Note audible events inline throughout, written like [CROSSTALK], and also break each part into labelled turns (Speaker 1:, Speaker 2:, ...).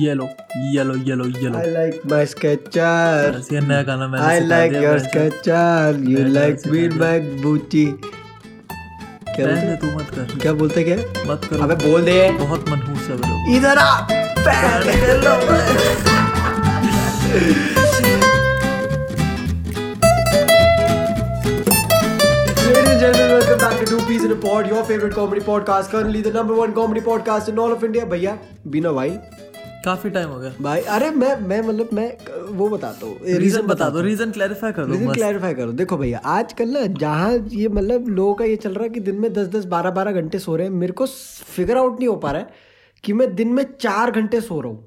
Speaker 1: Yellow yellow yellow yellow
Speaker 2: I like my
Speaker 1: Skechers ये नया गाना मैंने
Speaker 2: I like your Skechers you like me back booty क्या बोलते
Speaker 1: तू मत कर
Speaker 2: क्या बोलते क्या
Speaker 1: मत कर
Speaker 2: अबे बोल दे
Speaker 1: बहुत मनहूस है वो
Speaker 2: इधर आ पैर लो भैया बिना भाई
Speaker 1: काफ़ी टाइम हो गया।
Speaker 2: भाई अरे मैं मैं मतलब मैं वो बताता हूँ
Speaker 1: रीजन बता दो रीजन क्लैरिफाई कर
Speaker 2: रीजन क्लैरिफाई करो। देखो भैया आजकल ना जहाँ ये मतलब लोगों का ये चल रहा है कि दिन में दस दस बारह बारह घंटे सो रहे हैं मेरे को फिगर आउट नहीं हो पा रहा है कि मैं दिन में चार घंटे सो रहा हूँ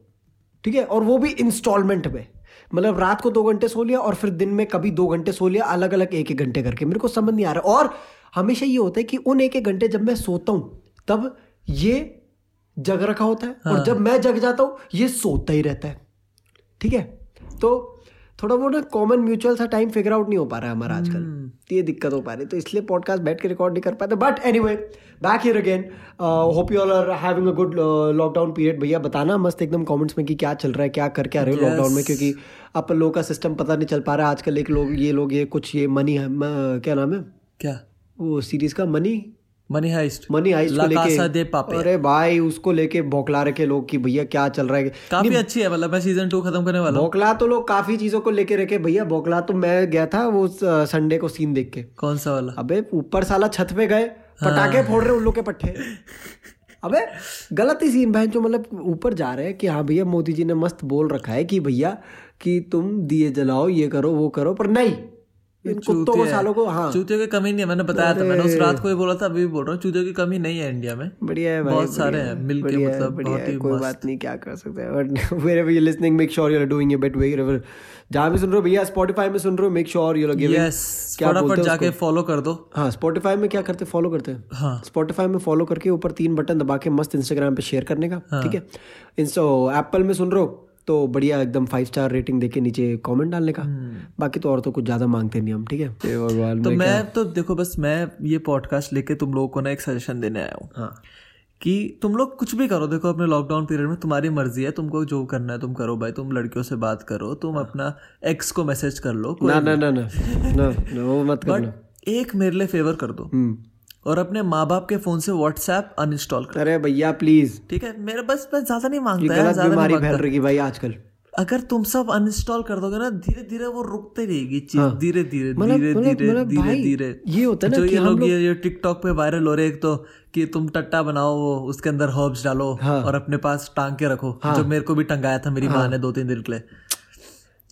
Speaker 2: ठीक है? और वो भी इंस्टॉलमेंट में मतलब रात को दो घंटे सो लिया और फिर दिन में कभी दो घंटे सो लिया अलग अलग एक एक घंटे करके। मेरे को समझ नहीं आ रहा। और हमेशा ये होता है कि उन एक एक घंटे जब मैं सोता हूँ तब ये जग रखा होता है और जब मैं जग जाता हूँ ये सोता ही रहता है। ठीक है? तो थोड़ा बहुत ना कॉमन म्यूचुअल सा टाइम फिगर आउट नहीं हो पा रहा है हमारा आजकल। तो ये दिक्कत हो पा रही है। तो इसलिए पॉडकास्ट बैठ के रिकॉर्ड नहीं कर पाते। But anyway back here again hope you all are having a good lockdown period भैया बताना मस्त एकदम कमेंट्स में कि क्या चल रहा है क्या कर क्या रहे हो yes. लॉकडाउन में? क्योंकि अपन लोगों का सिस्टम पता नहीं चल पा रहा है। आजकल एक लोग ये लोग ये कुछ ये मनी है म- क्या नाम है?
Speaker 1: क्या?
Speaker 2: वो सीरीज़ का money
Speaker 1: money heist
Speaker 2: money heist को लेके
Speaker 1: Papel।
Speaker 2: अरे भाई उसको लेके भौकला रखे लोग कि भैया क्या चल रहा है?
Speaker 1: काफ़ी अच्छी है मतलब मैं सीज़न टू खत्म करने वाला हूँ।
Speaker 2: बोकला तो लोग काफ़ी चीज़ों को लेके रखे। भैया बोकला तो मैं गया था वो संडे को सीन देख के।
Speaker 1: कौन सा वाला?
Speaker 2: अबे ऊपर साला छत पे गए पटाखे फोड़ रहे उन लोग के पट्टे। अबे गलत ही सीन बहन जो मतलब ऊपर जा रहे हैं कि हाँ भैया मोदी जी ने मस्त बोल रखा है कि भैया कि तुम दिए जलाओ ये करो वो करो पर नहीं। इन कुत्तों को सालों को हाँ।
Speaker 1: चूतियों की कमी नहीं है मैंने बताया था मैंने उस रात को ही बोला था अभी भी बोल रहा हूँ चूतियों की कमी नहीं है इंडिया में।
Speaker 2: बढ़िया है भाई
Speaker 1: बहुत सारे हैं
Speaker 2: है,
Speaker 1: मिल के मतलब बहुत
Speaker 2: ही कोई बात नहीं क्या कर सकते हैं but [LAUGHS] wherever you're listening make sure you're doing your bit wherever जहाँ भी सुन रहे हो भैया स्पॉटिफाई में सुन रहे हो मेक श्योर giving
Speaker 1: यस फटाफट जाके फॉलो कर दो।
Speaker 2: हाँ स्पॉटिफाई में क्या करते फॉलो करते हैं?
Speaker 1: हाँ।
Speaker 2: स्पॉटिफाई में फॉलो करके ऊपर तीन बटन दबा के मस्त इंस्टाग्राम पे शेयर करने का ठीक है? इंस्टा एप्पल में सुन रहे हो? तो बढ़िया एकदम फाइव स्टार रेटिंग देके नीचे कमेंट डालने का। बाकी तो और तो कुछ ज़्यादा मांगते नहीं हम ठीक है? भगवान
Speaker 1: तो मैं तो देखो बस मैं ये पॉडकास्ट लेके तुम लोगों को ना एक सजेशन देने आया हूँ।
Speaker 2: हाँ।
Speaker 1: कि तुम लोग कुछ भी करो देखो अपने लॉकडाउन पीरियड में तुम्हारी मर्ज़ी है तुमको जो करना है तुम करो भाई तुम लड़कियों से बात करो तुम अपना एक्स को मैसेज कर लो
Speaker 2: ना ना ना ना ना ना, वो मत [LAUGHS] करना।
Speaker 1: एक मेरे लिए फेवर कर दो।
Speaker 2: हम्म।
Speaker 1: और अपने माँ बाप के फ़ोन से व्हाट्सएप अनइंस्टॉल कर
Speaker 2: अरे भैया प्लीज़
Speaker 1: ठीक है मेरे बस मैं ज़्यादा नहीं माँगता है
Speaker 2: गलत
Speaker 1: ज़्यादा
Speaker 2: बीमारी फैल रही है भाई आजकल
Speaker 1: अगर तुम सब अनइंस्टॉल कर दोगे ना धीरे धीरे वो रुकते रहेगी चीज़
Speaker 2: हाँ।
Speaker 1: धीरे धीरे धीरे धीरे धीरे धीरे
Speaker 2: ये होता है
Speaker 1: जो ये लोग
Speaker 2: लोग-
Speaker 1: ये ये टिकटॉक पे वायरल हो रहे एक तो कि तुम टट्टा बनाओ वो उसके अंदर हर्ब्स डालो
Speaker 2: हाँ।
Speaker 1: और अपने पास टांग के रखो हाँ। जो मेरे को भी टंगाया था मेरी हाँ। माँ ने दो तीन दिन के लिए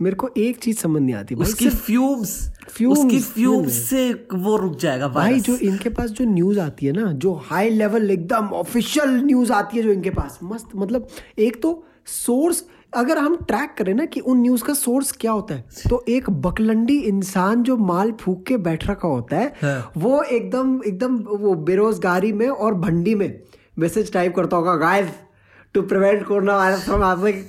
Speaker 2: मेरे को एक चीज़ समझ नहीं आती। भाई
Speaker 1: उसकी फ्यूम्स
Speaker 2: fumes,
Speaker 1: उसकी फ्यूम्स से वो रुक जाएगा
Speaker 2: भाई जो इनके पास जो न्यूज़ आती है ना जो हाई लेवल एकदम ऑफिशियल न्यूज़ आती है जो इनके पास मस्त मतलब एक तो सोर्स अगर हम ट्रैक करें ना कि उन न्यूज़ का सोर्स क्या होता है तो एक बकलंडी इंसान जो माल फूक के बैठ रखा होता है
Speaker 1: हाँ।
Speaker 2: वो एकदम एकदम वो बेरोजगारी में और भंडी में मैसेज टाइप करता होगा guys to prevent corona virus from happening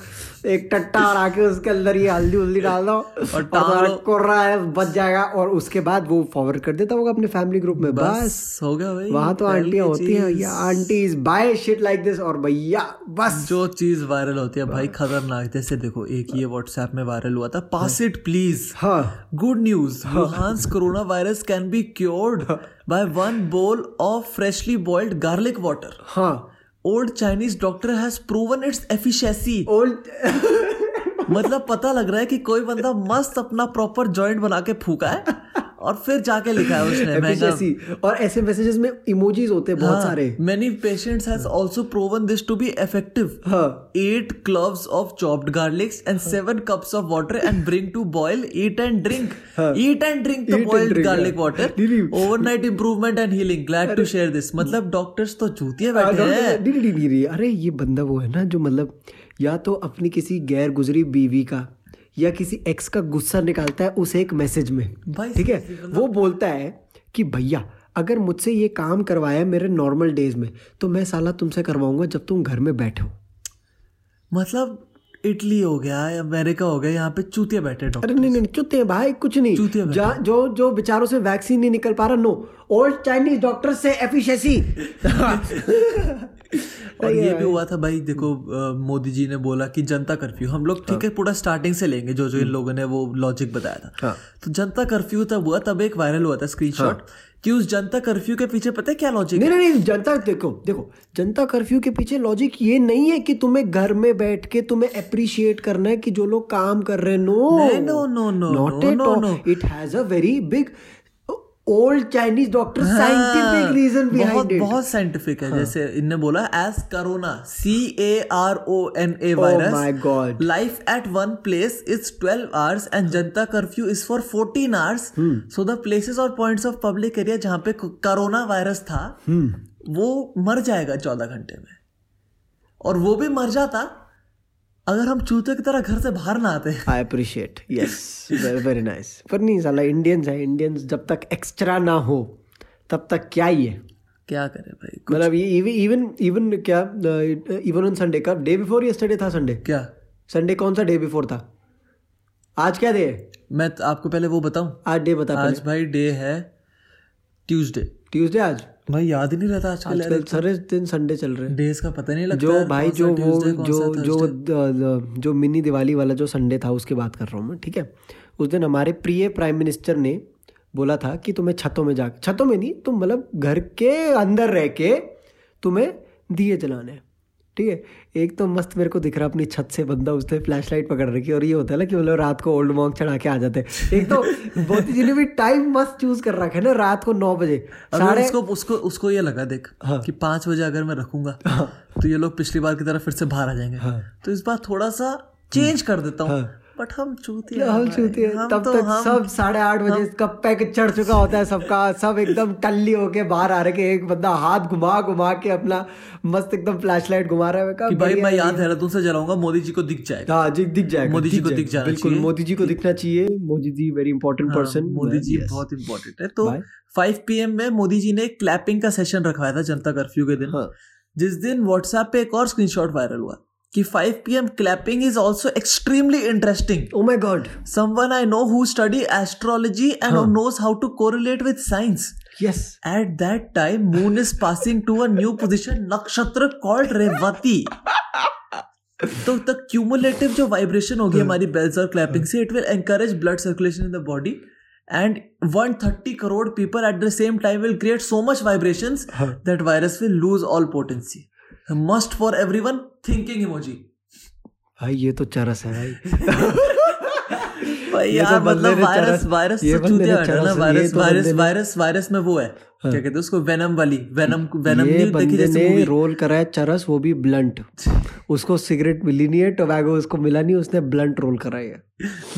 Speaker 2: एक टट्टा और आके उसके अंदर ये हल्दी उल्दी डाल दो [LAUGHS] और
Speaker 1: टांग लो।
Speaker 2: कोरोना वायरस बच जाएगा और उसके बाद वो फॉरवर्ड कर देता होगा अपने फैमिली ग्रुप में। बस
Speaker 1: बस। हो गया भाई
Speaker 2: वहाँ तो आंटियाँ होती हैं। या aunties by shit like this और भैया बस।
Speaker 1: जो चीज़ वायरल होती है भाई खतरनाक। जैसे देखो एक ये व्हाट्सएप में वायरल हुआ था पास इट प्लीज़
Speaker 2: हाँ।
Speaker 1: Good news Wuhan's corona virus can be cured by one bowl of freshly boiled garlic water
Speaker 2: हाँ।
Speaker 1: Old Chinese doctor has proven its efficiency
Speaker 2: old
Speaker 1: मतलब पता लग रहा है कि कोई बंदा मस्त अपना प्रॉपर जॉइंट बना के फूका है। और फिर जाके लिखा है उसने [LAUGHS]
Speaker 2: जैसी और ऐसे मैसेजेस में इमोजीज होते हैं बहुत सारे।
Speaker 1: Many patients has also proven this to be
Speaker 2: effective
Speaker 1: at cloves of chopped garlics and seven cups of water and bring to boil eat and drink eat and drink the boiled garlic water overnight improvement and healing glad to share this मतलब doctors तो चूतिया बैठे हाँ,
Speaker 2: हैं अरे ये बंदा वो है ना जो मतलब या तो अपनी किसी गैर गुजरी बीवी का या किसी एक्स का गुस्सा निकालता है उसे एक मैसेज में।
Speaker 1: भाई
Speaker 2: ठीक है? वो बोलता है कि भैया अगर मुझसे ये काम करवाया मेरे नॉर्मल डेज़ में तो मैं साला तुमसे करवाऊँगा जब तुम घर में बैठे हो।
Speaker 1: मतलब इटली हो गया अमेरिका हो गया यहाँ पे चूतिया बैठे डॉक्टर
Speaker 2: अरे नहीं नहीं चुते हैं भाई कुछ नहीं।
Speaker 1: चूतिया
Speaker 2: जा, जो जो बेचारों से वैक्सीन नहीं निकल पा रहा नो ओल्ड चाइनीज़ डॉक्टर से एफिशिएंसी [LAUGHS]
Speaker 1: और ये भी हुआ था भाई देखो मोदी जी ने बोला कि जनता कर्फ्यू हम लोग ठीक है पूरा स्टार्टिंग से लेंगे जो जो इन लोगों ने वो लॉजिक बताया था।
Speaker 2: हाँ।
Speaker 1: तो जनता कर्फ्यू तब हुआ तब एक वायरल हुआ था स्क्रीनशॉट कि उस जनता कर्फ्यू के पीछे पता है क्या लॉजिक
Speaker 2: नहीं नहीं जनता देखो देखो जनता कर्फ्यू के पीछे लॉजिक ये नहीं है कि तुम्हें घर में बैठ के तुम्हें अप्रिशिएट करना है कि जो लोग काम कर रहे हैं।
Speaker 1: No no no no no no.
Speaker 2: It has a very big old Chinese doctor scientific reason
Speaker 1: हाँ, बहुत
Speaker 2: बिहाइंड
Speaker 1: बहुत साइंटिफिक है जैसे इनने बोला as corona C A R O N A
Speaker 2: my
Speaker 1: virus
Speaker 2: God.
Speaker 1: Life at one place is 12 hours and Janata curfew is for 14
Speaker 2: hours.
Speaker 1: So the places और points of public area जहाँ पे corona virus था
Speaker 2: Hmm.
Speaker 1: वो मर जाएगा 14 घंटे में और वो भी मर जाता अगर हम चूते की तरह घर से बाहर ना आते
Speaker 2: I appreciate yes very very nice पर नहीं साला इंडियंस है इंडियंस जब तक एक्स्ट्रा ना हो तब तक क्या ही है?
Speaker 1: क्या करे भाई
Speaker 2: मतलब ये इवन इवन क्या इवन ऑन संडे का डे बिफोर यस्टरडे था संडे
Speaker 1: क्या?
Speaker 2: संडे कौन सा डे बिफोर था? आज क्या डे है?
Speaker 1: मैं आपको पहले वो बताऊँ?
Speaker 2: आज डे बता
Speaker 1: आज भाई डे है ट्यूसडे
Speaker 2: ट्यूसडे आज?
Speaker 1: भाई याद ही नहीं रहता आजकल
Speaker 2: आजकल सारे दिन संडे चल रहे हैं।
Speaker 1: डेज़ का पता नहीं लगता
Speaker 2: जो भाई जो वो जो जो जो मिनी दिवाली वाला जो संडे था उसकी बात कर रहा हूँ मैं ठीक है? उस दिन हमारे प्रिय प्राइम मिनिस्टर ने बोला था कि तुम्हें छतों में जा छतों में नहीं तुम मतलब घर के अंदर रह के तुम्हें दिए जलाने हैं। ठीक है एक तो मस्त मेरे को दिख रहा अपनी छत से बंदा उसने फ्लैश लाइट पकड़ रखी और ये होता है ना कि मतलब रात को ओल्ड मॉन्क चढ़ा के आ जाते हैं एक तो बहुत जी ने भी टाइम मस्त चूज़ कर रखा है ना रात को नौ बजे साढ़े
Speaker 1: उसको उसको उसको ये लगा देख
Speaker 2: हाँ।
Speaker 1: कि पाँच बजे अगर मैं रखूँगा हाँ। तो ये लोग पिछली बार की तरह फिर से बाहर आ जाएँगे
Speaker 2: हाँ।
Speaker 1: तो इस बार थोड़ा सा चेंज कर देता हूँ
Speaker 2: हाँ।
Speaker 1: बट हम चूते
Speaker 2: हम छूते हैं तब तो तक हम, सब साढ़े आठ बजे का पैक चढ़ चुका होता है सबका। सब एकदम टल्ली होके बाहर आ रहे कि एक बंदा हाथ घुमा घुमा के अपना मस्त एकदम फ्लैश लाइट घुमा रहा है।
Speaker 1: कि भाई मैं
Speaker 2: है
Speaker 1: याद
Speaker 2: ये।
Speaker 1: देहरादून से जलाऊँगा मोदी जी को दिख जाएगा।
Speaker 2: हाँ जी दिख जाएगा
Speaker 1: मोदी जी को दिख
Speaker 2: जाएगा।
Speaker 1: जाना
Speaker 2: बिल्कुल मोदी जी को दिखना चाहिए। मोदी जी वेरी इंपॉर्टेंट
Speaker 1: हाँ,
Speaker 2: पर्सन
Speaker 1: मोदी जी बहुत इंपॉर्टेंट है। तो. 5 पीएम में मोदी जी ने क्लैपिंग का सेशन रखवाया था जनता कर्फ्यू के दिन।
Speaker 2: हाँ।
Speaker 1: जिस दिन व्हाट्सएप पे एक और स्क्रीनशॉट वायरल हुआ। कि 5 PM clapping is also extremely interesting
Speaker 2: oh my god
Speaker 1: someone I know who study astrology and who knows how to correlate with science.
Speaker 2: Yes
Speaker 1: At that time, moon is passing to a new position, nakshatra called Revati. तो the cumulative जो vibration होगी हमारी bells और clapping से it will encourage blood circulation in the body and 130 crore people at the same time will create so much vibrations that virus will lose all potency must for everyone thinking emoji.
Speaker 2: भाई ये तो चरस है भाई। [LAUGHS]
Speaker 1: भाई यार मतलब virus virus चूतिया
Speaker 2: ने
Speaker 1: वायरस वायरस वायरस वायरस में वो है। क्या कहते हैं उसको? वेनम वाली वेनम वेनम
Speaker 2: ये
Speaker 1: नहीं देखी जैसे मूवी
Speaker 2: रोल है चरस वो भी ब्लंट उसको सिगरेट मिली नहीं है टोबैगो उसको मिला नहीं उसने ब्लंट रोल करा है।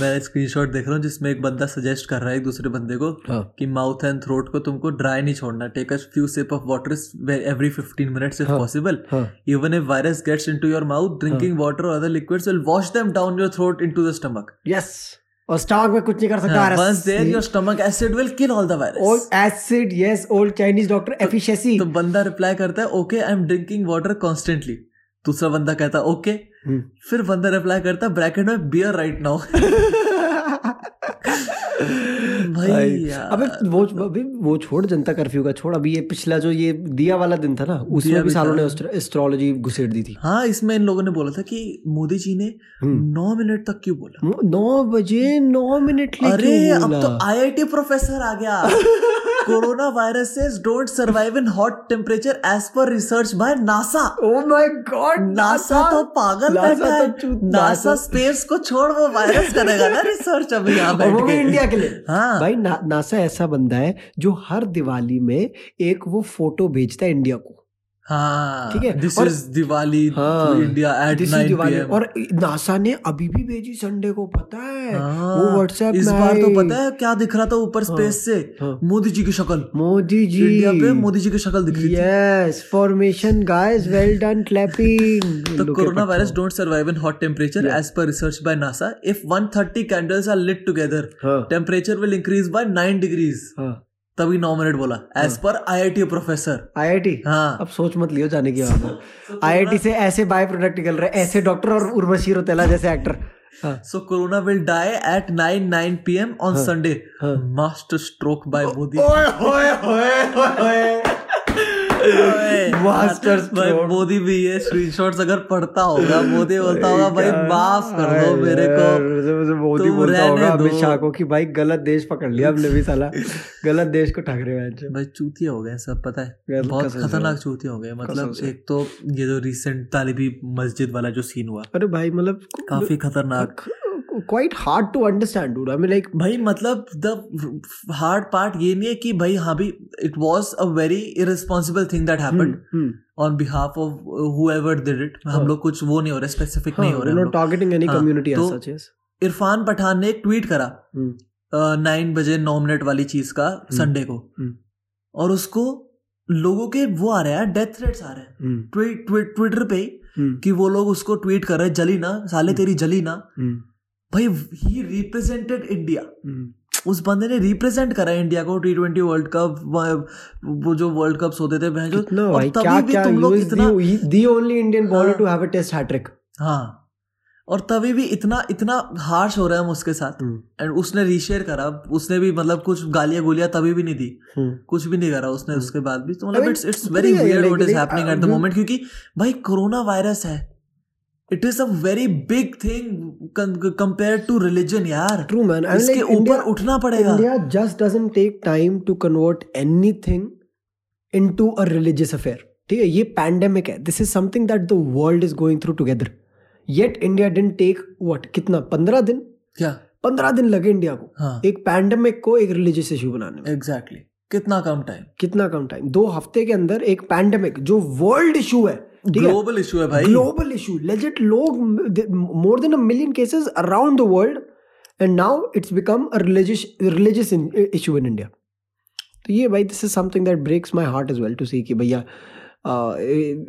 Speaker 1: मैं स्क्रीनशॉट देख रहा हूँ जिसमें एक बंदा सजेस्ट कर रहा है एक दूसरे बंदे को
Speaker 2: हाँ।
Speaker 1: कि माउथ एंड थ्रोट को तुमको ड्राई नहीं छोड़ना take a few sip of water every 15 minutes if possible
Speaker 2: हाँ।
Speaker 1: Even if virus gets into your mouth drinking water और other liquids will wash them down your throat into the stomach
Speaker 2: yes और stomach में कुछ नहीं कर सकता
Speaker 1: once there your stomach acid will kill all the virus
Speaker 2: और acid yes old Chinese doctor efficiency
Speaker 1: तो बंदा रिप्लाई करता है okay I am drinking water constantly दूसरा बंदा कहता है ओके फिर बंदा रिप्लाई करता है ब्रैकेट में बियर राइट नाउ भाई
Speaker 2: अबे वो अभी वो छोड़ जनता कर्फ्यू का छोड़। अभी ये पिछला जो ये दिया वाला दिन था ना उसमें भी सालों ने एस्ट्रोलॉजी घुसेड़ दी थी।
Speaker 1: हाँ इसमें इन लोगों ने बोला था कि मोदी जी ने नौ मिनट तक क्यों बोला?
Speaker 2: नौ बजे नौ मिनट
Speaker 1: अरे अब तो आईआईटी प्रोफेसर आ गया। Corona viruses don't survive in hot temperature as पर research by NASA
Speaker 2: oh my god
Speaker 1: NASA तो पागल बैठा
Speaker 2: तो
Speaker 1: है। नासा स्पेस को छोड़ वो वायरस करेगा ना रिसर्च अभी। यहाँ बैठ
Speaker 2: वो भी इंडिया के लिए।
Speaker 1: हाँ।
Speaker 2: भाई ना, नासा ऐसा बंदा है जो हर दिवाली में एक वो फ़ोटो भेजता है इंडिया को।
Speaker 1: हाँ
Speaker 2: ठीक है,
Speaker 1: दिस इज़ दिवाली
Speaker 2: हाँ,
Speaker 1: India at
Speaker 2: This is
Speaker 1: 9 Diwali
Speaker 2: और नासा ने अभी भी भेजी संडे को पता है
Speaker 1: हाँ,
Speaker 2: वो व्हाट्सएप
Speaker 1: इस बार तो पता है क्या दिख रहा था ऊपर स्पेस से
Speaker 2: हाँ।
Speaker 1: मोदी जी की शक्ल
Speaker 2: मोदी जी
Speaker 1: इंडिया पे मोदी जी की शक्ल दिख रही थी
Speaker 2: yes formation guys well done clapping
Speaker 1: The coronavirus don't survive in hot temperature as per research by NASA. If 130 candles are lit together,
Speaker 2: हाँ
Speaker 1: temperature will increase by 9 degrees.
Speaker 2: हाँ
Speaker 1: तभी नॉमिनेट बोला। As per IIT professor
Speaker 2: IIT
Speaker 1: हाँ।
Speaker 2: अब सोच मत लियो जाने की [LAUGHS] बात आईआईटी से ऐसे बाय प्रोडक्ट निकल रहे ऐसे डॉक्टर और उर्वशी रोतेला जैसे एक्टर हाँ।
Speaker 1: So corona will die at 9 9 p.m. on Sunday. Master stroke by Modi. [LAUGHS]
Speaker 2: Master
Speaker 1: भाई मोदी भी ये स्क्रीनशॉट्स अगर पढ़ता होगा मोदी बोलता होगा भाई माफ़ कर दो मेरे को।
Speaker 2: मोदी बोलता होगा अमित शाह को कि भाई गलत देश पकड़ लिया हमने भी साला। [LAUGHS] गलत देश को ठग रहे हैं
Speaker 1: भाई चूतिया हो गए सब पता है। बहुत खतरनाक चूतिया हो गए। मतलब एक तो ये जो रिसेंट तालिबी मस्जिद वाला जो सीन हुआ।
Speaker 2: अरे भाई मतलब
Speaker 1: काफ़ी खतरनाक।
Speaker 2: Quite hard to understand dude I mean like
Speaker 1: भाई मतलब द हार्ड पार्ट ये नहीं है कि भाई हाँ भी it was a very irresponsible thing that
Speaker 2: happened
Speaker 1: on behalf of whoever did it हम लोग कुछ वो नहीं हो रहे स्पेसिफिक नहीं हो रहे लोग।
Speaker 2: Targeting any
Speaker 1: community
Speaker 2: as such
Speaker 1: Irfan Pathan ने एक ट्वीट करा नाइन बजे नौ मिनट वाली चीज़ का संडे को।
Speaker 2: हम्म।
Speaker 1: और उसको लोगों के वो आ रहे हैं डेथ थ्रेट्स आ रहे हैं। ट्वीट ट्वीट ट्विटर पे कि वो लोग उसको ट्वीट कर रहे हैं जली ना साले तेरी जली ना। भाई ही रिप्रेजेंटेड इंडिया उस बंदे ने रिप्रेजेंट करा इंडिया को टी ट्वेंटी वर्ल्ड कप वो जो वर्ल्ड कप्स होते थे जो और तभी
Speaker 2: क्या
Speaker 1: भी
Speaker 2: क्या
Speaker 1: तुम लोग इतना
Speaker 2: the the only Indian bowler
Speaker 1: हाँ।
Speaker 2: to have a test hat trick
Speaker 1: हाँ। और तभी भी इतना इतना हार्श हो रहा है हम उसके साथ। एंड उसने रीशेयर करा। उसने भी मतलब कुछ गालियाँ गोलियाँ तभी भी नहीं दी। कुछ भी नहीं करा उसने उसके बाद भी। तो मतलब it's
Speaker 2: it's
Speaker 1: very weird
Speaker 2: what
Speaker 1: is happening at
Speaker 2: the
Speaker 1: moment क्योंकि भाई कोरोना वायरस है। It is a very big thing compare to religion यार
Speaker 2: True, man. I mean,
Speaker 1: इसके ऊपर
Speaker 2: India-
Speaker 1: उठना पड़ेगा
Speaker 2: India just doesn't take time to convert anything into a religious affair. ठीक है? ये पैंडेमिक है. This is something that the world is going through together yet India didn't take what कितना? पंद्रह दिन?
Speaker 1: क्या?
Speaker 2: पंद्रह दिन लगे इंडिया को.
Speaker 1: हाँ.
Speaker 2: एक पैंडेमिक को एक रिलीजियस इशू बनाने में.
Speaker 1: Exactly exactly. कितना कम टाइम
Speaker 2: कितना कम टाइम दो हफ़्ते के अंदर एक पैंडेमिक जो वर्ल्ड इशू है
Speaker 1: ग्लोबल इशू है भाई।
Speaker 2: ग्लोबल इशू लेजिट लोग more than a million cases around the world and now it's become religious religious issue in India तो ये भाई this is something that breaks my heart as well to see कि भैया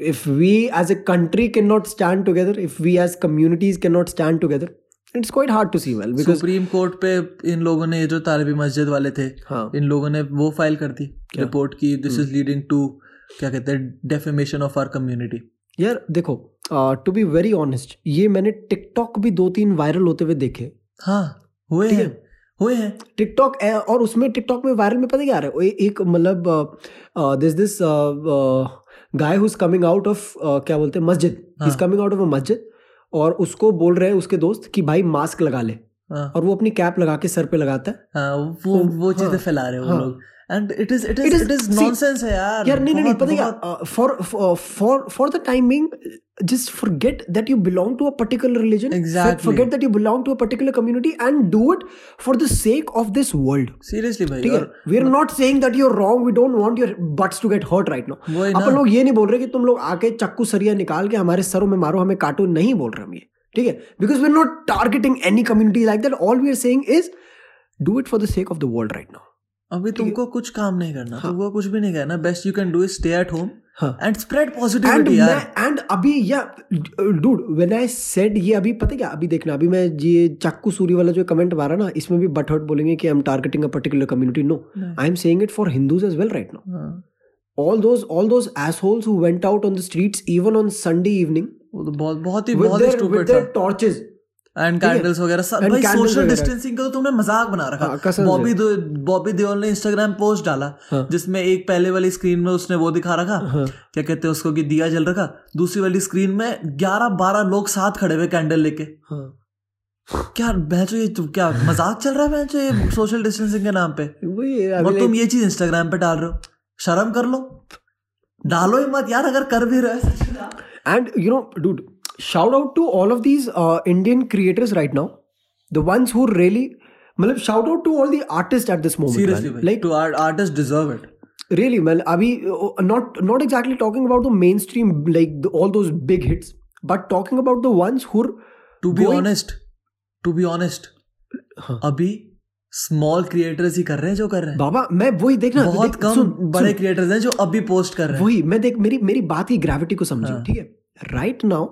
Speaker 2: if we as a country can not stand together if we as communities can not stand together it's quite hard to see well because
Speaker 1: supreme court पे इन लोगों ने जो तालिबी मस्जिद वाले थे
Speaker 2: हाँ।
Speaker 1: इन लोगों ने वो फ़ाइल कर दी रिपोर्ट की दिस इज़ लीडिंग टू क्या कहते हैं डेफेमेशन ऑफ़ आवर कम्युनिटी
Speaker 2: यार देखो टू बी वेरी ऑनेस्ट ये मैंने टिकटॉक भी दो तीन वायरल होते हुए देखे।
Speaker 1: हाँ हुए हैं हुए हैं।
Speaker 2: टिकटॉक और उसमें टिकटॉक में वायरल में पता क्या आ रहा है? एक मतलब this this guy who's coming out of क्या बोलते हैं मस्जिद
Speaker 1: हाँ।
Speaker 2: Is coming out of a मस्जिद और उसको बोल रहे हैं उसके दोस्त कि भाई मास्क लगा ले।
Speaker 1: हाँ।
Speaker 2: और वो अपनी कैप लगा के सर पे लगाता है।
Speaker 1: हाँ वो वो चीज़ें
Speaker 2: हाँ,
Speaker 1: फैला रहे हैं वो
Speaker 2: हाँ।
Speaker 1: लोग। And it is
Speaker 2: it
Speaker 1: It
Speaker 2: is
Speaker 1: is- it
Speaker 2: is
Speaker 1: nonsense है यार।
Speaker 2: यार नहीं नहीं पता क्या for for for the time being just forget that you belong to a particular religion.
Speaker 1: Exactly.
Speaker 2: forget that you belong to a particular community and do it for the sake of this world.
Speaker 1: Seriously भाई
Speaker 2: ठीक है?
Speaker 1: और
Speaker 2: we are not saying that you are wrong we don't want your butts to get hurt right now
Speaker 1: वही ना।
Speaker 2: अपन लोग ये नहीं बोल रहे कि तुम लोग आके चक्कू सरिया निकाल के हमारे सरों में मारो हमें काटो नहीं बोल रहे हम ये। ठीक है? Because we are not targeting any community like that all we are saying is do it for the sake of the world right now
Speaker 1: अभी तुमको कुछ काम नहीं करना हाँ. तुमको कुछ भी नहीं करना। Best you can do is stay
Speaker 2: at
Speaker 1: home and
Speaker 2: spread
Speaker 1: positivity यार।
Speaker 2: एंड अभी या डूड व्हेन आई सेड ये अभी पता है क्या? अभी देखना अभी मैं ये चक्कू सूरी वाला जो कमेंट मारा ना इसमें भी बट हर्ट बोलेंगे कि I am targeting a particular
Speaker 1: community
Speaker 2: no I am saying it for Hindus as well right
Speaker 1: now
Speaker 2: all those all those assholes who went out on the streets even on Sunday evening
Speaker 1: वो तो बहुत बहुत ही बहुत stupid था।
Speaker 2: torches
Speaker 1: and candles वगैरह सब। भाई social distancing का तो तुमने मज़ाक बना रखा। बॉबी बॉबी देओल ने इंस्टाग्राम पोस्ट डाला
Speaker 2: हाँ।
Speaker 1: जिसमें एक पहले वाली स्क्रीन में उसने वो दिखा रखा।
Speaker 2: हाँ।
Speaker 1: क्या कहते हैं उसको कि दिया जल रखा? दूसरी वाली स्क्रीन में ग्यारह बारह लोग साथ खड़े हुए कैंडल लेके।
Speaker 2: हाँ।
Speaker 1: क्या भैंचो ये क्या मज़ाक चल रहा है ये सोशल डिस्टेंसिंग के नाम पे। और तुम ये चीज़ इंस्टाग्राम पे डाल रहे हो। शर्म कर लो। डालो ही मत यार अगर कर भी रहे हो।
Speaker 2: and you know dude shout out to all of these uh, Indian creators right now the ones who really मतलब shout out to all the artists at this moment
Speaker 1: seriously
Speaker 2: man.
Speaker 1: भाई
Speaker 2: like
Speaker 1: two artist deserve it
Speaker 2: really man अभी uh, not not exactly talking about the mainstream like the, all those big hits but talking about the ones who are
Speaker 1: to be
Speaker 2: Going-
Speaker 1: honest to be honest
Speaker 2: हाँ।
Speaker 1: अभी small creators ही कर रहे हैं जो कर रहे हैं।
Speaker 2: बाबा मैं वही देखना
Speaker 1: बहुत
Speaker 2: देख-
Speaker 1: कम
Speaker 2: सुन-
Speaker 1: बड़े क्रिएटर्स हैं जो अभी पोस्ट कर रहे हैं।
Speaker 2: वही मैं देख मेरी मेरी बात की ग्रेविटी को समझियो
Speaker 1: हाँ।
Speaker 2: ठीक है? Right now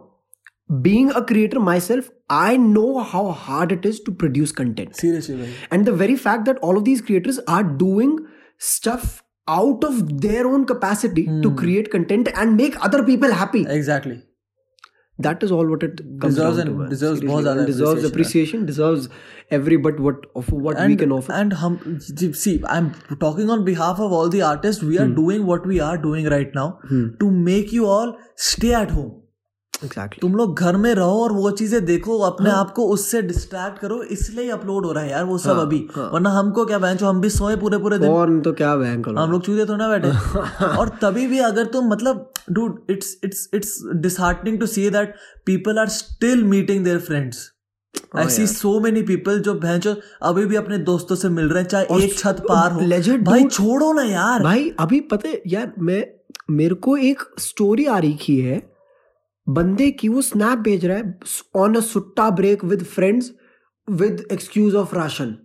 Speaker 2: being a creator myself I know how hard it is to
Speaker 1: produce content
Speaker 2: seriously the very fact that all of these creators are doing stuff out of their own capacity to
Speaker 1: Hmm.
Speaker 2: create content and make other people happy.
Speaker 1: Exactly
Speaker 2: that is all what it
Speaker 1: deserves and
Speaker 2: to,
Speaker 1: deserves
Speaker 2: deserves
Speaker 1: appreciation,
Speaker 2: appreciation deserves every bit what of what and, we can offer.
Speaker 1: and hum, see i'm talking on behalf of all the artists. We are
Speaker 2: hmm.
Speaker 1: doing what we are doing right now
Speaker 2: hmm.
Speaker 1: to make you all stay at home.
Speaker 2: Exactly.
Speaker 1: तुम लोग घर में रहो और वो चीज़ें देखो अपने
Speaker 2: हाँ।
Speaker 1: आप को उससे डिस्ट्रैक्ट करो इसलिए अपलोड हो रहा है यार वो सब
Speaker 2: हाँ,
Speaker 1: अभी।
Speaker 2: हाँ।
Speaker 1: वरना हमको क्या बहन हम भी सोए पूरे पूरे दिन।
Speaker 2: और तो क्या बैंक
Speaker 1: हम लोग चूते तो ना बैठे। [LAUGHS] और तभी भी अगर तुम मतलब dude it's it's it's disheartening to see that people are still meeting their friends I see so many people जो भैंचो अभी भी अपने दोस्तों से मिल रहे हैं चाहे एक छत पार हो।
Speaker 2: legit
Speaker 1: भाई छोड़ो ना यार।
Speaker 2: भाई अभी पता है यार मैं मेरे को एक स्टोरी आ रही की है। बंदे की वो स्नैप भेज रहा है on a Sutta break with friends with excuse of ration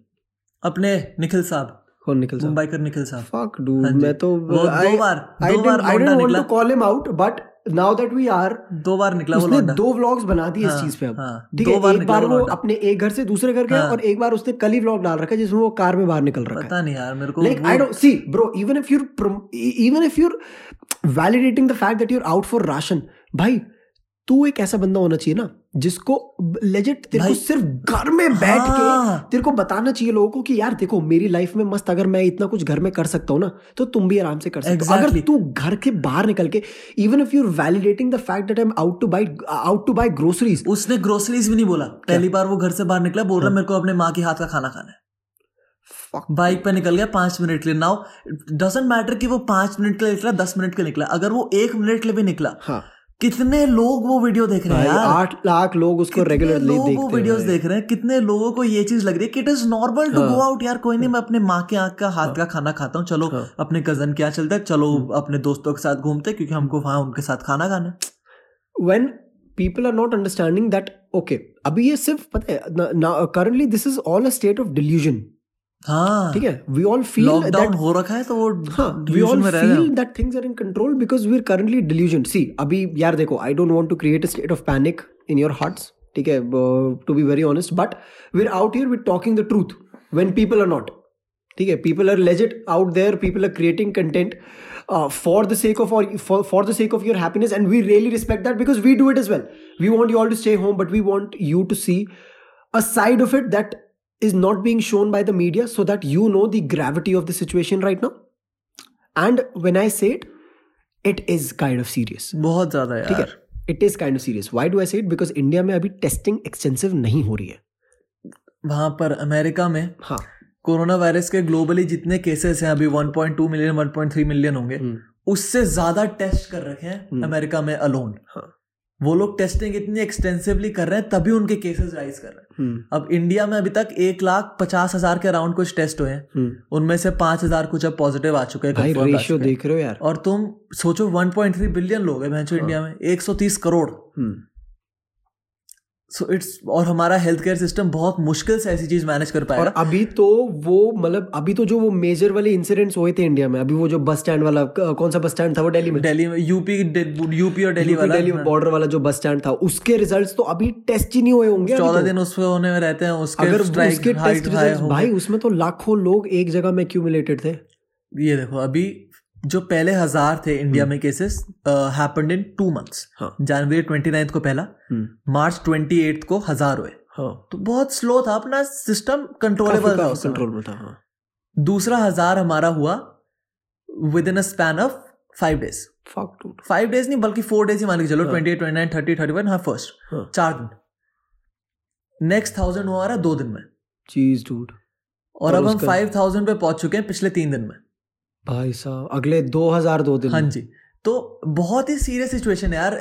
Speaker 1: अपने निखिल साहब।
Speaker 2: कौन
Speaker 1: मुंबई कर निखिल साहब।
Speaker 2: फक डूड
Speaker 1: हाँ
Speaker 2: मैं तो
Speaker 1: दो बार-
Speaker 2: आई
Speaker 1: दो बार
Speaker 2: I don't
Speaker 1: want
Speaker 2: to call him out but now that we are
Speaker 1: दो बार निकला
Speaker 2: उसने दो व्लॉग्स बना दिए इस
Speaker 1: हाँ,
Speaker 2: चीज़ पे अब।
Speaker 1: हाँ,
Speaker 2: ठीक है एक बार
Speaker 1: वो
Speaker 2: अपने एक घर से दूसरे घर गया
Speaker 1: हाँ।
Speaker 2: और एक बार उसने कल ही व्लॉग डाल रखा है जिसमें वो कार में बाहर निकल रखा है।
Speaker 1: पता नहीं यार मेरे को
Speaker 2: like
Speaker 1: वो-
Speaker 2: i don't see bro even if you're prom- e- even if you're validating the fact that you're out for भाई तू एक ऐसा बंदा होना चाहिए ना जिसको लेजिट तेरे को सिर्फ़ घर में बैठ के
Speaker 1: हाँ।
Speaker 2: तेरे को बताना चाहिए लोगों को कि यार देखो मेरी लाइफ में मस्त अगर मैं इतना कुछ घर में कर सकता हूँ ना तो तुम भी आराम से कर सकते हो। अगर तू घर के बाहर निकल के even if you're validating the fact that I am out to buy out to buy groceries
Speaker 1: उसने ग्रोसरीज भी नहीं बोला। क्या? पहली बार वो घर से बाहर निकला बोल रहा मेरे को अपने माँ के हाथ का खाना खाना है। बाइक पे निकल गया पाँच मिनट के लिए। नाउ डजेंट मैटर कि वो पाँच मिनट के लिए निकला दस मिनट के लिए निकला। अगर वो एक मिनट के लिए भी निकला
Speaker 2: हाँ।
Speaker 1: कितने लोग वो वीडियो देख रहे हैं यार?
Speaker 2: आठ लाख लोग उसको
Speaker 1: कितने
Speaker 2: रेगुलरली
Speaker 1: लोग वो वीडियोस देख रहे हैं? कितने लोगों को ये चीज़ लग रही है? कि it is normal to go out यार कोई नहीं मैं अपने माँ के आँख का हाथ का खाना खाता हूँ। चलो
Speaker 2: हाँ।
Speaker 1: अपने कज़न क्या चलता है। चलो अपने दोस्तों के साथ घूमते क्योंकि हमको वहाँ उनके साथ खाना खाना
Speaker 2: when people are not understanding that okay अभी ये सिर्फ़ पता है currently this is all a state of delusion.
Speaker 1: हाँ
Speaker 2: ठीक है we all feel
Speaker 1: lockdown
Speaker 2: that
Speaker 1: हो रखा है तो वो
Speaker 2: हाँ, we
Speaker 1: delusion
Speaker 2: all
Speaker 1: में रह रहे
Speaker 2: feel
Speaker 1: हैं
Speaker 2: that things are in control because we're currently delusion see अभी यार देखो I don't want to create a state of panic in your hearts ठीक है uh, to be very honest but we're out here we're talking the truth when people are not ठीक है people are legit out there people are creating content uh, for the sake of our for, for the sake of your happiness and we really respect that because we do it as well we want you all to stay home but we want you to see a side of it that is not being shown by the media so that you know the gravity of the situation right now and when i say it it is kind of serious
Speaker 1: बहुत ज़्यादा
Speaker 2: ठीक है it is kind of serious why do i say it because India में अभी testing extensive नहीं हो रही है
Speaker 1: वहाँ पर अमेरिका में
Speaker 2: हाँ
Speaker 1: कोरोना वायरस के ग्लोबली जितने केसेस हैं अभी 1.2 मिलियन 1.3 मिलियन होंगे
Speaker 2: हम्म,
Speaker 1: उससे ज़्यादा टेस्ट कर रखे हैं
Speaker 2: हम्म।
Speaker 1: अमेरिका में अलोन
Speaker 2: हाँ
Speaker 1: वो लोग टेस्टिंग इतनी एक्सटेंसिवली कर रहे हैं तभी उनके केसेस राइज कर रहे हैं।
Speaker 2: हम्म,
Speaker 1: अब इंडिया में अभी तक एक लाख पचास हज़ार के अराउंड कुछ टेस्ट हुए हैं।
Speaker 2: हम्म।
Speaker 1: उनमें से पाँच हज़ार कुछ अब पॉजिटिव आ चुके हैं
Speaker 2: भाई रेशियो देख रहे हो यार।
Speaker 1: और तुम सोचो 1.3 बिलियन लोग हैं भैंसो इंडिया में। 130 करोड़।
Speaker 2: हम्म,
Speaker 1: सो इट्स और हमारा हेल्थ केयर सिस्टम बहुत मुश्किल से ऐसी चीज़ मैनेज कर
Speaker 2: पाया।
Speaker 1: और
Speaker 2: अभी तो वो मतलब अभी तो जो वो मेजर वाले इंसिडेंट्स हुए थे इंडिया में अभी वो जो बस स्टैंड वाला कौन सा बस स्टैंड था वो दिल्ली में?
Speaker 1: दिल्ली में यूपी यूपी और दिल्ली वाला।
Speaker 2: दिल्ली बॉर्डर वाला जो बस स्टैंड था उसके रिजल्ट्स तो अभी टेस्ट ही नहीं हुए होंगे
Speaker 1: चौदह
Speaker 2: तो।
Speaker 1: दिन उसमें होने में रहते हैं उसके
Speaker 2: अगर उसके टेस्ट भाई उसमें तो लाखों लोग एक जगह में एक्यूमुलेटेड थे।
Speaker 1: ये देखो अभी जो पहले हज़ार थे इंडिया में cases happened in two months
Speaker 2: हाँ।
Speaker 1: जनवरी ट्वेंटी नाइन्थ को पहला मार्च ट्वेंटी एट को हज़ार हुए।
Speaker 2: हाँ।
Speaker 1: तो बहुत स्लो था अपना सिस्टम कंट्रोलेबल था।
Speaker 2: कंट्रोल में था हाँ।
Speaker 1: दूसरा हज़ार हमारा हुआ within a span of
Speaker 2: five days
Speaker 1: five days नहीं बल्कि फोर डेज़ ही मान के चलो
Speaker 2: हाँ।
Speaker 1: Twenty eight twenty nine thirty thirty one हाँ फ़र्स्ट
Speaker 2: हाँ।
Speaker 1: चार दिन। नेक्स्ट थाउज़ेंड हुआ हमारा दो दिन में।
Speaker 2: चीज़ डूड
Speaker 1: और अब हम फाइव थाउज़ेंड पे पहुँच चुके हैं पिछले तीन दिन में।
Speaker 2: भाई साहब अगले 2002 दिन
Speaker 1: हाँ जी। तो बहुत ही सीरियस सिचुएशन है यार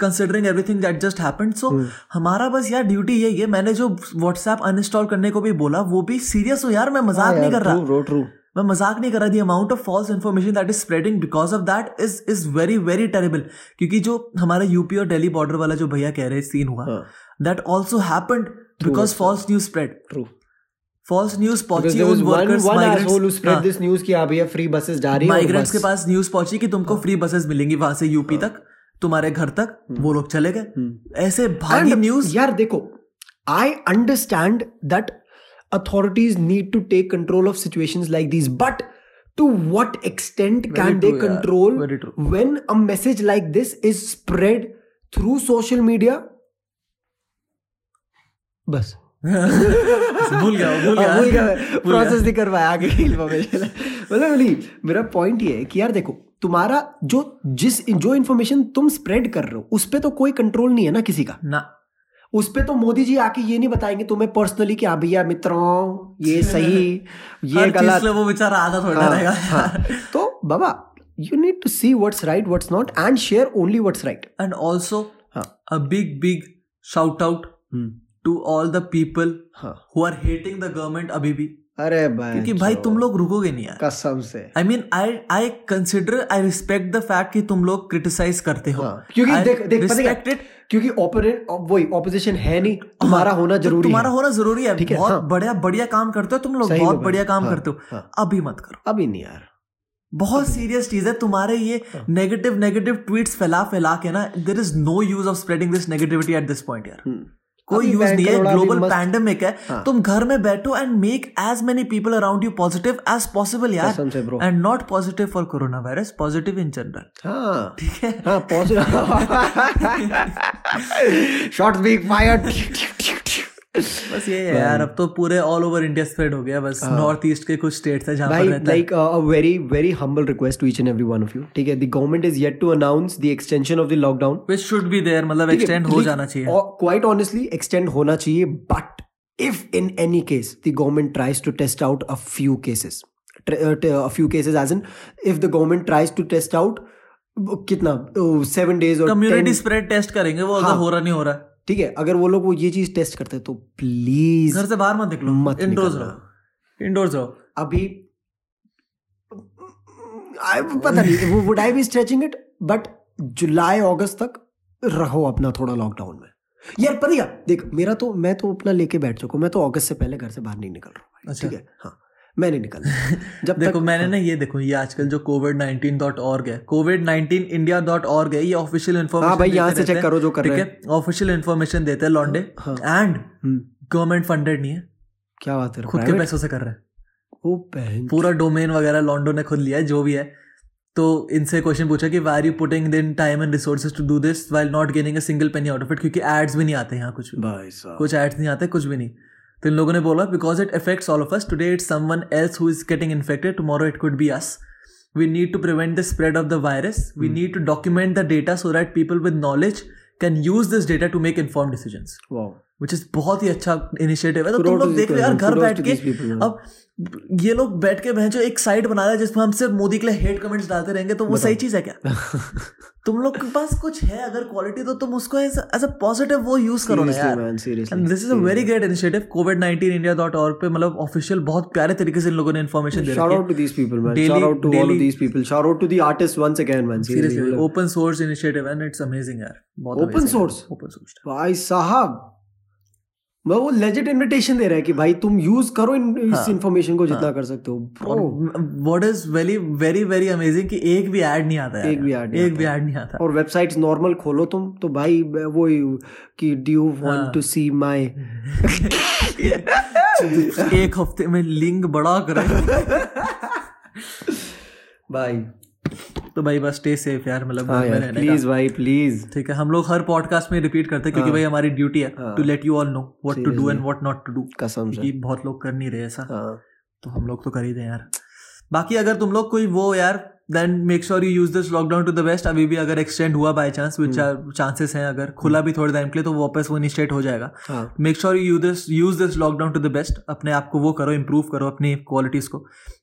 Speaker 1: considering everything that just happened
Speaker 2: so.
Speaker 1: हमारा बस यार ड्यूटी यही है। मैंने जो व्हाट्सएप अनइंस्टॉल करने को भी बोला वो भी सीरियस हो यार मैं मज़ाक
Speaker 2: हाँ
Speaker 1: नहीं
Speaker 2: यार,
Speaker 1: कर रहा।
Speaker 2: bro, true.
Speaker 1: मैं मज़ाक नहीं कर रहा the amount of false information that is spreading because of that is is very very terrible क्योंकि जो हमारा यूपी और दिल्ली बॉर्डर वाला जो भैया कह रहे सीन हुआ
Speaker 2: हाँ। That
Speaker 1: also happened
Speaker 2: because false
Speaker 1: news
Speaker 2: spread true false हाँ।
Speaker 1: न्यूज़ पहुँची तुमको फ्री बसेस मिलेंगी वहाँ से यूपी तक घर तक वो लोग चले गए। ऐसे न्यूज़
Speaker 2: यार देखो I understand that authorities need to take control of situation like this but to what extent can they control when a message like this is spread through social media बस। [LAUGHS]
Speaker 1: भूल गया भूल
Speaker 2: हाँ, भूल
Speaker 1: गया
Speaker 2: गया। प्रोसेस नहीं कर पाया आगे की इन्फॉर्मेशन मतलब नहीं मेरा पॉइंट ये है कि यार देखो तुम्हारा जो जिस जो इन्फॉर्मेशन तुम स्प्रेड कर रहे हो उस पे तो कोई कंट्रोल नहीं है ना किसी का।
Speaker 1: ना।
Speaker 2: उस पे तो मोदी जी आके ये नहीं बताएँगे तुम्हें पर्सनली कि हाँ भैया मित्रों ये [LAUGHS] सही ये गलत।
Speaker 1: वो बेचारा आधा थोड़ा
Speaker 2: हाँ,
Speaker 1: रहेगा।
Speaker 2: हाँ। तो बाबा you need to see what's right what's not and share only what's
Speaker 1: right and
Speaker 2: also.
Speaker 1: A big big shout out to all the people
Speaker 2: हाँ।
Speaker 1: आर हेटिंग द गवर्नमेंट अभी भी।
Speaker 2: अरे भाई
Speaker 1: क्योंकि भाई तुम लोग रुकोगे नहीं यार।
Speaker 2: कसम से।
Speaker 1: I mean I I consider I respect the fact कि तुम लोग क्रिटिसाइज करते हो।
Speaker 2: हाँ, क्योंकि देख देख क्या? क्योंकि ओपोनेंट वही ऑपोजिशन है नहीं तुम्हारा
Speaker 1: हाँ,
Speaker 2: होना
Speaker 1: तो
Speaker 2: ज़रूरी
Speaker 1: तुम्हारा
Speaker 2: है।
Speaker 1: होना ज़रूरी है।
Speaker 2: ठीक है,
Speaker 1: बहुत
Speaker 2: हाँ।
Speaker 1: बढ़िया बढ़िया काम करते हो तुम लोग बहुत बढ़िया काम
Speaker 2: हाँ,
Speaker 1: करते हो। अभी मत करो।
Speaker 2: अभी नहीं यार।
Speaker 1: बहुत सीरियस चीज़ है तुम्हारे ये। नेगेटिव नेगेटिव ट्वीट्स फैला फैला के ना there is no use of spreading this negativity at this point यार।
Speaker 2: हम्म।
Speaker 1: कोई यूज़ नहीं है ग्लोबल पैंडेमिक है
Speaker 2: हाँ।
Speaker 1: तुम घर में बैठो and make as many people around you positive as possible यार। And not positive for corona virus positive in general
Speaker 2: हाँ।
Speaker 1: ठीक है?
Speaker 2: हाँ वीक शॉट्स बीइंग फायर्ड
Speaker 1: बस ये है यार अब तो पूरे ऑल ओवर इंडिया स्प्रेड हो गया बस नॉर्थ ईस्ट के कुछ स्टेट्स है जहाँ पर रहता है।
Speaker 2: like uh, a very very humble request to each and every one of ठीक है? The government is yet to announce the extension of the lockdown.
Speaker 1: Which should be there मतलब एक्सटेंड हो जाना चाहिए।
Speaker 2: क्वाइट ऑनेस्टली एक्सटेंड होना चाहिए but if in any case the government tries to test out a few cases a few cases as in if the government tries to test out कितना seven days और
Speaker 1: community spread test करेंगे वो अगर
Speaker 2: हाँ।
Speaker 1: हो रहा नहीं हो रहा। है
Speaker 2: ठीक है अगर वो लोग वो ये चीज़ टेस्ट करते हैं तो प्लीज़
Speaker 1: घर से बाहर मत निकलो
Speaker 2: मत
Speaker 1: इंडोर्स रहो इंडोर्स रहो।
Speaker 2: अभी पता नहीं would I be stretching it but जुलाई अगस्त तक रहो अपना थोड़ा लॉकडाउन में। यार पर देख मेरा तो मैं तो अपना लेके बैठ चुका हूँ मैं तो अगस्त से पहले घर से बाहर नहीं निकल रहा हूँ।
Speaker 1: अच्छा।
Speaker 2: ठीक है हाँ। मैं नहीं निकल [LAUGHS] जब
Speaker 1: देखो
Speaker 2: तक
Speaker 1: मैंने ना ये देखो ये आजकल जो कोविड नाइनटीन डॉट ऑर्ग है covid nineteen India dot org है ये ऑफिशियल इन्फॉर्मेशन
Speaker 2: हाँ भाई, यहाँ से check करो जो कर
Speaker 1: ठीक
Speaker 2: रहे
Speaker 1: है? ऑफिशियल इन्फॉर्मेशन देते हैं लॉन्डे
Speaker 2: हाँ।
Speaker 1: एंड गवर्नमेंट फंडेड नहीं है।
Speaker 2: क्या बात है
Speaker 1: खुद के पैसों से कर रहे हैं। पूरा डोमेन वगैरह लॉन्डो ने खुद लिया है जो भी है। तो इनसे क्वेश्चन पूछा कि why you putting in time and resources to do this while not gaining a single penny out of it क्योंकि एड्स भी नहीं आते यहाँ कुछ भी।
Speaker 2: भाई
Speaker 1: कुछ एड्स नहीं आते कुछ भी नहीं। तो इन लोगों ने बोला because it affects all of us today it's someone else who is getting infected tomorrow it could be us we need to prevent the spread of the virus we need to document the data so that people with knowledge can use this data to make informed decisions
Speaker 2: wow
Speaker 1: which is बहुत ही अच्छा initiative है। तो तुम लोग देख लो यार घर बैठ के. अब ये लोग बैठ के भैंसो एक साइट बना रहे हैं जिसमें हम सिर्फ़ मोदी के लिए हेट कमेंट्स डालते रहेंगे तो वो सही चीज़ है क्या? [LAUGHS] तुम लोग के पास कुछ है अगर क्वालिटी तो तुम उसको एज अ पॉजिटिव वो यूज़ करो ना यार। And this is a very great initiative covid nineteen India dot org पे मतलब ऑफिशियल बहुत प्यारे तरीके से इन लोगों ने information they.
Speaker 2: Seriously
Speaker 1: open source initiative and it's amazing यार
Speaker 2: Open source?
Speaker 1: ओपन सोर्स
Speaker 2: भाई साहब मैं वो लेजिट इनविटेशन दे रहा है कि भाई तुम यूज़ करो इन, इस इंफॉर्मेशन को जितना हाँ, कर सकते हो।
Speaker 1: What is very very very amazing कि एक भी ऐड नहीं आता
Speaker 2: एक भी नहीं
Speaker 1: एक भी ऐड नहीं आता।
Speaker 2: और वेबसाइट्स नॉर्मल खोलो तुम तो भाई वो ही कि डू यू
Speaker 1: हाँ।
Speaker 2: वांट टू सी माय
Speaker 1: एक हफ़्ते में लिंक बड़ा करे। [LAUGHS]
Speaker 2: भाई।
Speaker 1: तो भाई बस स्टे सेफ़ यार मतलब
Speaker 2: हाँ प्लीज़ भाई प्लीज़
Speaker 1: ठीक है हम लोग हर पॉडकास्ट में रिपीट करते हैं क्योंकि भाई हमारी ड्यूटी है to let you all know what to do and what not to do
Speaker 2: कसम से।
Speaker 1: बहुत लोग कर नहीं रहे ऐसा।
Speaker 2: हाँ।
Speaker 1: तो हम लोग तो कर ही दें यार। बाकी अगर तुम लोग कोई वो यार then make sure you use this lockdown to the best अभी भी अगर एक्सटेंड हुआ बाय चांस विच चांसेस हैं अगर खुला भी थोड़े टाइम के लिए तो वापस वो इनिशिएट हो जाएगा।
Speaker 2: हाँ।
Speaker 1: Make sure you this use this lockdown to the best अपने आप को वो करो इम्प्रूव करो अपनी क्वालिटीज को।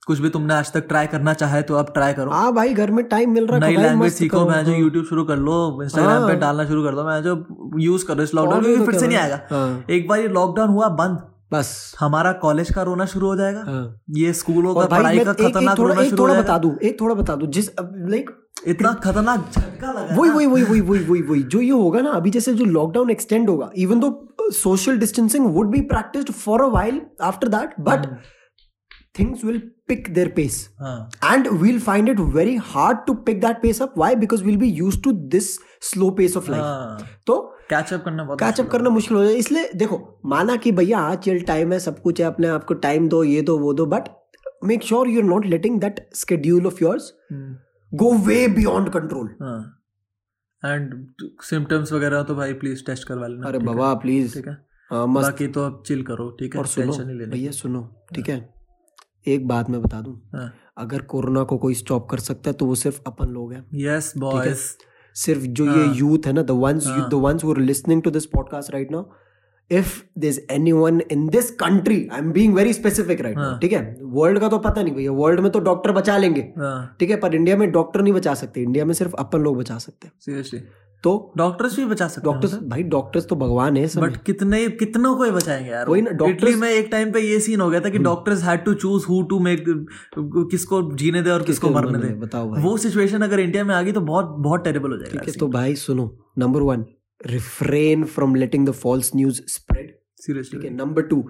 Speaker 1: कुछ भी तुमने आज तक ट्राई करना चाहे तो अब ट्राई करो।
Speaker 2: हाँ भाई घर में टाइम मिल रहा है
Speaker 1: नई लैंग्वेज सीखो मैं जो
Speaker 2: हाँ।
Speaker 1: यूट्यूब शुरू कर लो इंस्टाग्राम पे
Speaker 2: हाँ।
Speaker 1: डालना शुरू कर दो मैं जो यूज़ करो इस लॉकडाउन में फिर
Speaker 2: तो
Speaker 1: से नहीं आएगा।
Speaker 2: हाँ।
Speaker 1: एक बार ये लॉकडाउन हुआ बंद।
Speaker 2: बस।
Speaker 1: हमारा कॉलेज का रोना शुरू हो जाएगा।
Speaker 2: हाँ।
Speaker 1: ये स्कूलों का पढ़ाई का खतरनाक रोना शुरू
Speaker 2: थोड़ा बता दूँ एक थोड़ा बता दूँ जिस लाइक
Speaker 1: इतना खतरनाक झटका लगा
Speaker 2: वही वही वही वही वही वही वही जो ये होगा ना अभी जैसे जो लॉकडाउन एक्सटेंड होगा even though social distancing would be practised for a while after that but things will pick their pace
Speaker 1: हाँ।
Speaker 2: And we'll find it very hard to pick that pace up. Why? Because we'll be used to this slow pace of life.
Speaker 1: हाँ।
Speaker 2: तो
Speaker 1: catch up करना बहुत
Speaker 2: catch up करना मुश्किल हो जाए इसलिए देखो माना कि भैया हाँ चिल टाइम है सब कुछ है अपने आप को टाइम दो ये दो वो दो but make sure you're not letting that schedule of yours
Speaker 1: hmm,
Speaker 2: go way beyond control.
Speaker 1: हाँ। एंड सिम्टम्स वगैरह तो भाई प्लीज़ टेस्ट करवा लेना।
Speaker 2: अरे बाबा प्लीज़
Speaker 1: ठीक है?
Speaker 2: हाँ
Speaker 1: बाकी तो अब चिल करो ठीक है?
Speaker 2: और सुनो भैया सुनो ठीक है? एक बात मैं बता दूँ।
Speaker 1: हाँ।
Speaker 2: अगर कोरोना को कोई स्टॉप कर सकता है तो वो सिर्फ़ अपन लोग हैं।
Speaker 1: यस बॉयज़
Speaker 2: सिर्फ़ जो ये
Speaker 1: हाँ।
Speaker 2: यूथ है ना
Speaker 1: the
Speaker 2: ones. The ones who are listening to this podcast right now if there is anyone in this country I am being very specific right
Speaker 1: now.
Speaker 2: ठीक है? वर्ल्ड का तो पता नहीं भैया वर्ल्ड में तो डॉक्टर बचा लेंगे।
Speaker 1: हाँ।
Speaker 2: ठीक है? पर इंडिया में डॉक्टर नहीं बचा सकते। इंडिया में सिर्फ़ अपन लोग बचा सकते हैं।
Speaker 1: सीरियसली
Speaker 2: तो
Speaker 1: डॉक्टर्स भी बचा सकते
Speaker 2: डॉक्टर्स भाई डॉक्टर्स तो भगवान है
Speaker 1: बट कितने कितनों को ही बचाएँगे यार
Speaker 2: वही ना,
Speaker 1: इटली में एक टाइम पे ये सीन हो गया था। कि doctors had to choose who to make किसको जीने दे और किसको मरने दे।
Speaker 2: बताओ भाई।
Speaker 1: वो सिचुएशन अगर इंडिया में आ गई तो बहुत बहुत टेरेबल हो
Speaker 2: ठीक
Speaker 1: जाएगा
Speaker 2: है तो भाई सुनो number one refrain from letting the false news spread ठीक है
Speaker 1: सीरियसली
Speaker 2: नंबर टू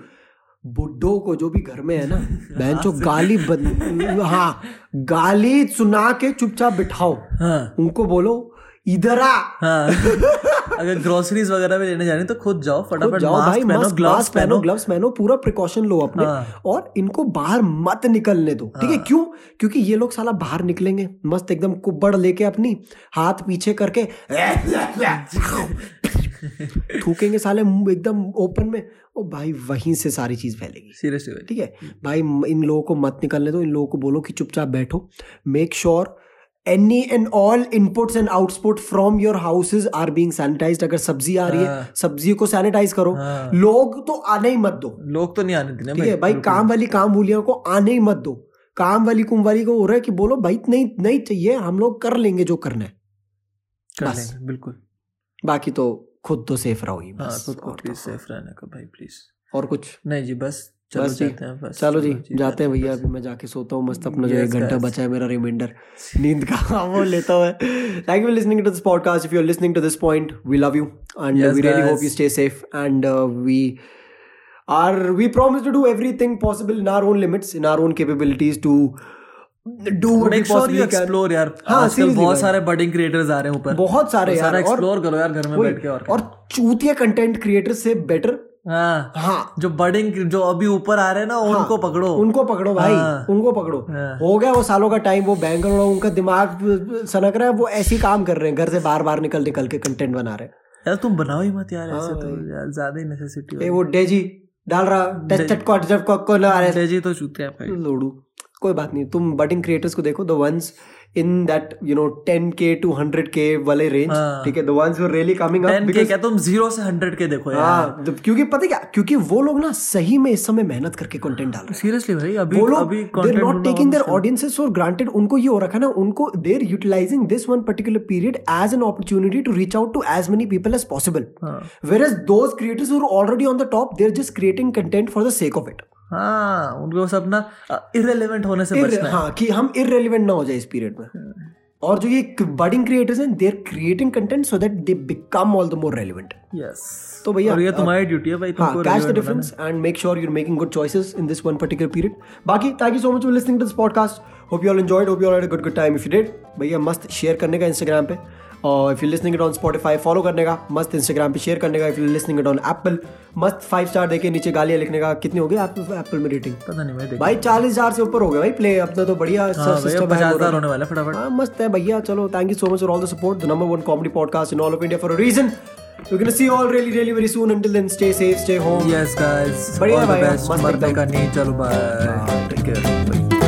Speaker 2: बुड्ढों को जो भी घर में है ना [LAUGHS] बहन जो गाली बद, [LAUGHS] हाँ गाली सुना के चुपचाप बिठाओ।
Speaker 1: हाँ।
Speaker 2: उनको बोलो इधर आ।
Speaker 1: हाँ। अगर ग्रोसरीज वगैरह भी लेने जानी तो खुद जाओ फटाफट
Speaker 2: जाओ भाई
Speaker 1: मास्क पहनो ग्लव्स
Speaker 2: पहनो ग्लव्स पहनो पूरा प्रिकॉशन लो अपने।
Speaker 1: हाँ।
Speaker 2: और इनको बाहर मत निकलने दो ठीक है?
Speaker 1: हाँ।
Speaker 2: क्यों? क्योंकि ये लोग साला बाहर निकलेंगे मस्त एकदम कुब्बड़ लेके अपनी हाथ पीछे करके थूकेंगे साले मुँह एकदम ओपन में। ओ भाई वहीं से सारी चीज़ फैलेगी।
Speaker 1: सीरियसली
Speaker 2: ठीक है? भाई इन लोगों को मत निकलने दो इन लोगों को बोलो कि चुपचाप बैठो। Make sure any and all inputs and output from your houses are being sanitised अगर सब्ज़ी आ रही है
Speaker 1: हाँ।
Speaker 2: सब्ज़ी को सैनिटाइज करो
Speaker 1: हाँ।
Speaker 2: लोग तो आने ही मत दो।
Speaker 1: लोग तो नहीं आने देने
Speaker 2: ठीक है भाई काम वाली काम वालियों को आने ही मत दो। काम वाली कुम वाली को हो रहा है कि बोलो भाई नहीं नहीं चाहिए हम लोग कर लेंगे जो करना है।
Speaker 1: कर
Speaker 2: बस।
Speaker 1: बिल्कुल।
Speaker 2: बाकी तो खुद तो सेफ़ रहोगी
Speaker 1: हाँ
Speaker 2: बस
Speaker 1: खुद को प्लीज़
Speaker 2: तो,
Speaker 1: सेफ़ रहने का भाई प्लीज़
Speaker 2: और कुछ?
Speaker 1: नहीं जी बस चलो
Speaker 2: जी।
Speaker 1: हैं
Speaker 2: चलो जी जाते हैं भैया अभी मैं जाके सोता हूँ मस्त अपना जो एक घंटा बचा है मेरा रिमाइंडर नींद का [LAUGHS] वो लेता हुआ thank you listening to this podcast if you are listening to this point we love
Speaker 1: you
Speaker 2: and we really
Speaker 1: hope
Speaker 2: you stay safe and we are we promise to do everything possible in our own limits in our own capabilities to do what we can.
Speaker 1: यार।
Speaker 2: हाँ,
Speaker 1: आजकल बहुत सारे budding creators आ रहे हैं ऊपर।
Speaker 2: बहुत सारे
Speaker 1: तो
Speaker 2: यार
Speaker 1: एक्सप्लोर करो यार घर में बैठ के और
Speaker 2: और चूतिया कंटेंट क्रिएटर से बेटर
Speaker 1: हाँ।
Speaker 2: हाँ।
Speaker 1: जो बडिंग जो अभी ऊपर आ रहे हैं ना उनको पकड़ो।
Speaker 2: उनको पकड़ो भाई
Speaker 1: हाँ।
Speaker 2: उनको पकड़ो।
Speaker 1: हाँ।
Speaker 2: हो गया वो सालों का टाइम वो बैंक उनका दिमाग सनक रहा है वो ऐसे काम कर रहे हैं घर से बार बार निकल निकल के कंटेंट बना रहे हैं।
Speaker 1: यार तुम बनाओ ही मत यार
Speaker 2: हाँ
Speaker 1: ऐसे तो यार ज़्यादा ही नेसेसिटी
Speaker 2: वो डेजी डाल रहा टेस्ट चटको चटको को ला रहा है।
Speaker 1: जी तो चूते हैं भाई।
Speaker 2: लोडू कोई बात नहीं तुम बडिंग क्रिएटर्स को देखो the ones in that you know 10k to 100k वाले रेंज
Speaker 1: हाँ।
Speaker 2: ठीक है? The ones who really coming up
Speaker 1: 10 k क्या तुम ज़ीरो से 100 के देखो यार।
Speaker 2: हाँ द- क्योंकि पता क्या क्योंकि वो लोग ना सही में इस समय मेहनत करके कंटेंट डाल रहे हैं।
Speaker 1: सीरियसली भाई अभी
Speaker 2: वो लोग
Speaker 1: content
Speaker 2: not taking their audiences for granted उनको ये हो रखा ना उनको they're utilising this one particular period as an opportunity to reach out to as many people
Speaker 1: as
Speaker 2: possible whereas those creators who already on the top they're just creating content for the sake of it
Speaker 1: हाँ उनको बस अपना irrelevant होने से बचना हाँ।
Speaker 2: कि हम इरेलीवेंट ना हो जाए इस पीरियड में। और जो ये बडिंग क्रिएटर्स हैं they are creating content so that they become all the more relevant
Speaker 1: yes
Speaker 2: तो भैया,
Speaker 1: और ये तुम्हारी ड्यूटी है भाई
Speaker 2: हाँ
Speaker 1: तुमको
Speaker 2: catch
Speaker 1: the
Speaker 2: difference and make sure you're making good choices in this one particular period बाकी thank you so much for listening to this podcast hope you all enjoyed hope you all had a good good time if you did भैया मस्त share करने का Instagram पे। और if you listening it on Spotify follow करने का मस्त Instagram पे शेयर करने का if you listening it on Apple मस्त फाइव स्टार देके नीचे गालियाँ लिखने का कितनी हो गई एप्पल में रेटिंग
Speaker 1: पता नहीं मैं
Speaker 2: भाई चालीस हज़ार से ऊपर हो गया भाई प्ले अपना तो बढ़िया
Speaker 1: हाँ
Speaker 2: सिस्टम
Speaker 1: हज़ार होने वाला है फटाफट।
Speaker 2: हाँ मस्त है भैया चलो thank you so much for all the support the number one comedy podcast in all of India for a reason We're gonna see you all really, really very soon. Until then, stay safe, stay home.
Speaker 1: Yes guys
Speaker 2: बढ़िया
Speaker 1: all the
Speaker 2: भैया,
Speaker 1: best
Speaker 2: मस्त
Speaker 1: मरने
Speaker 2: एकदम।
Speaker 1: का नहीं चलो bye take care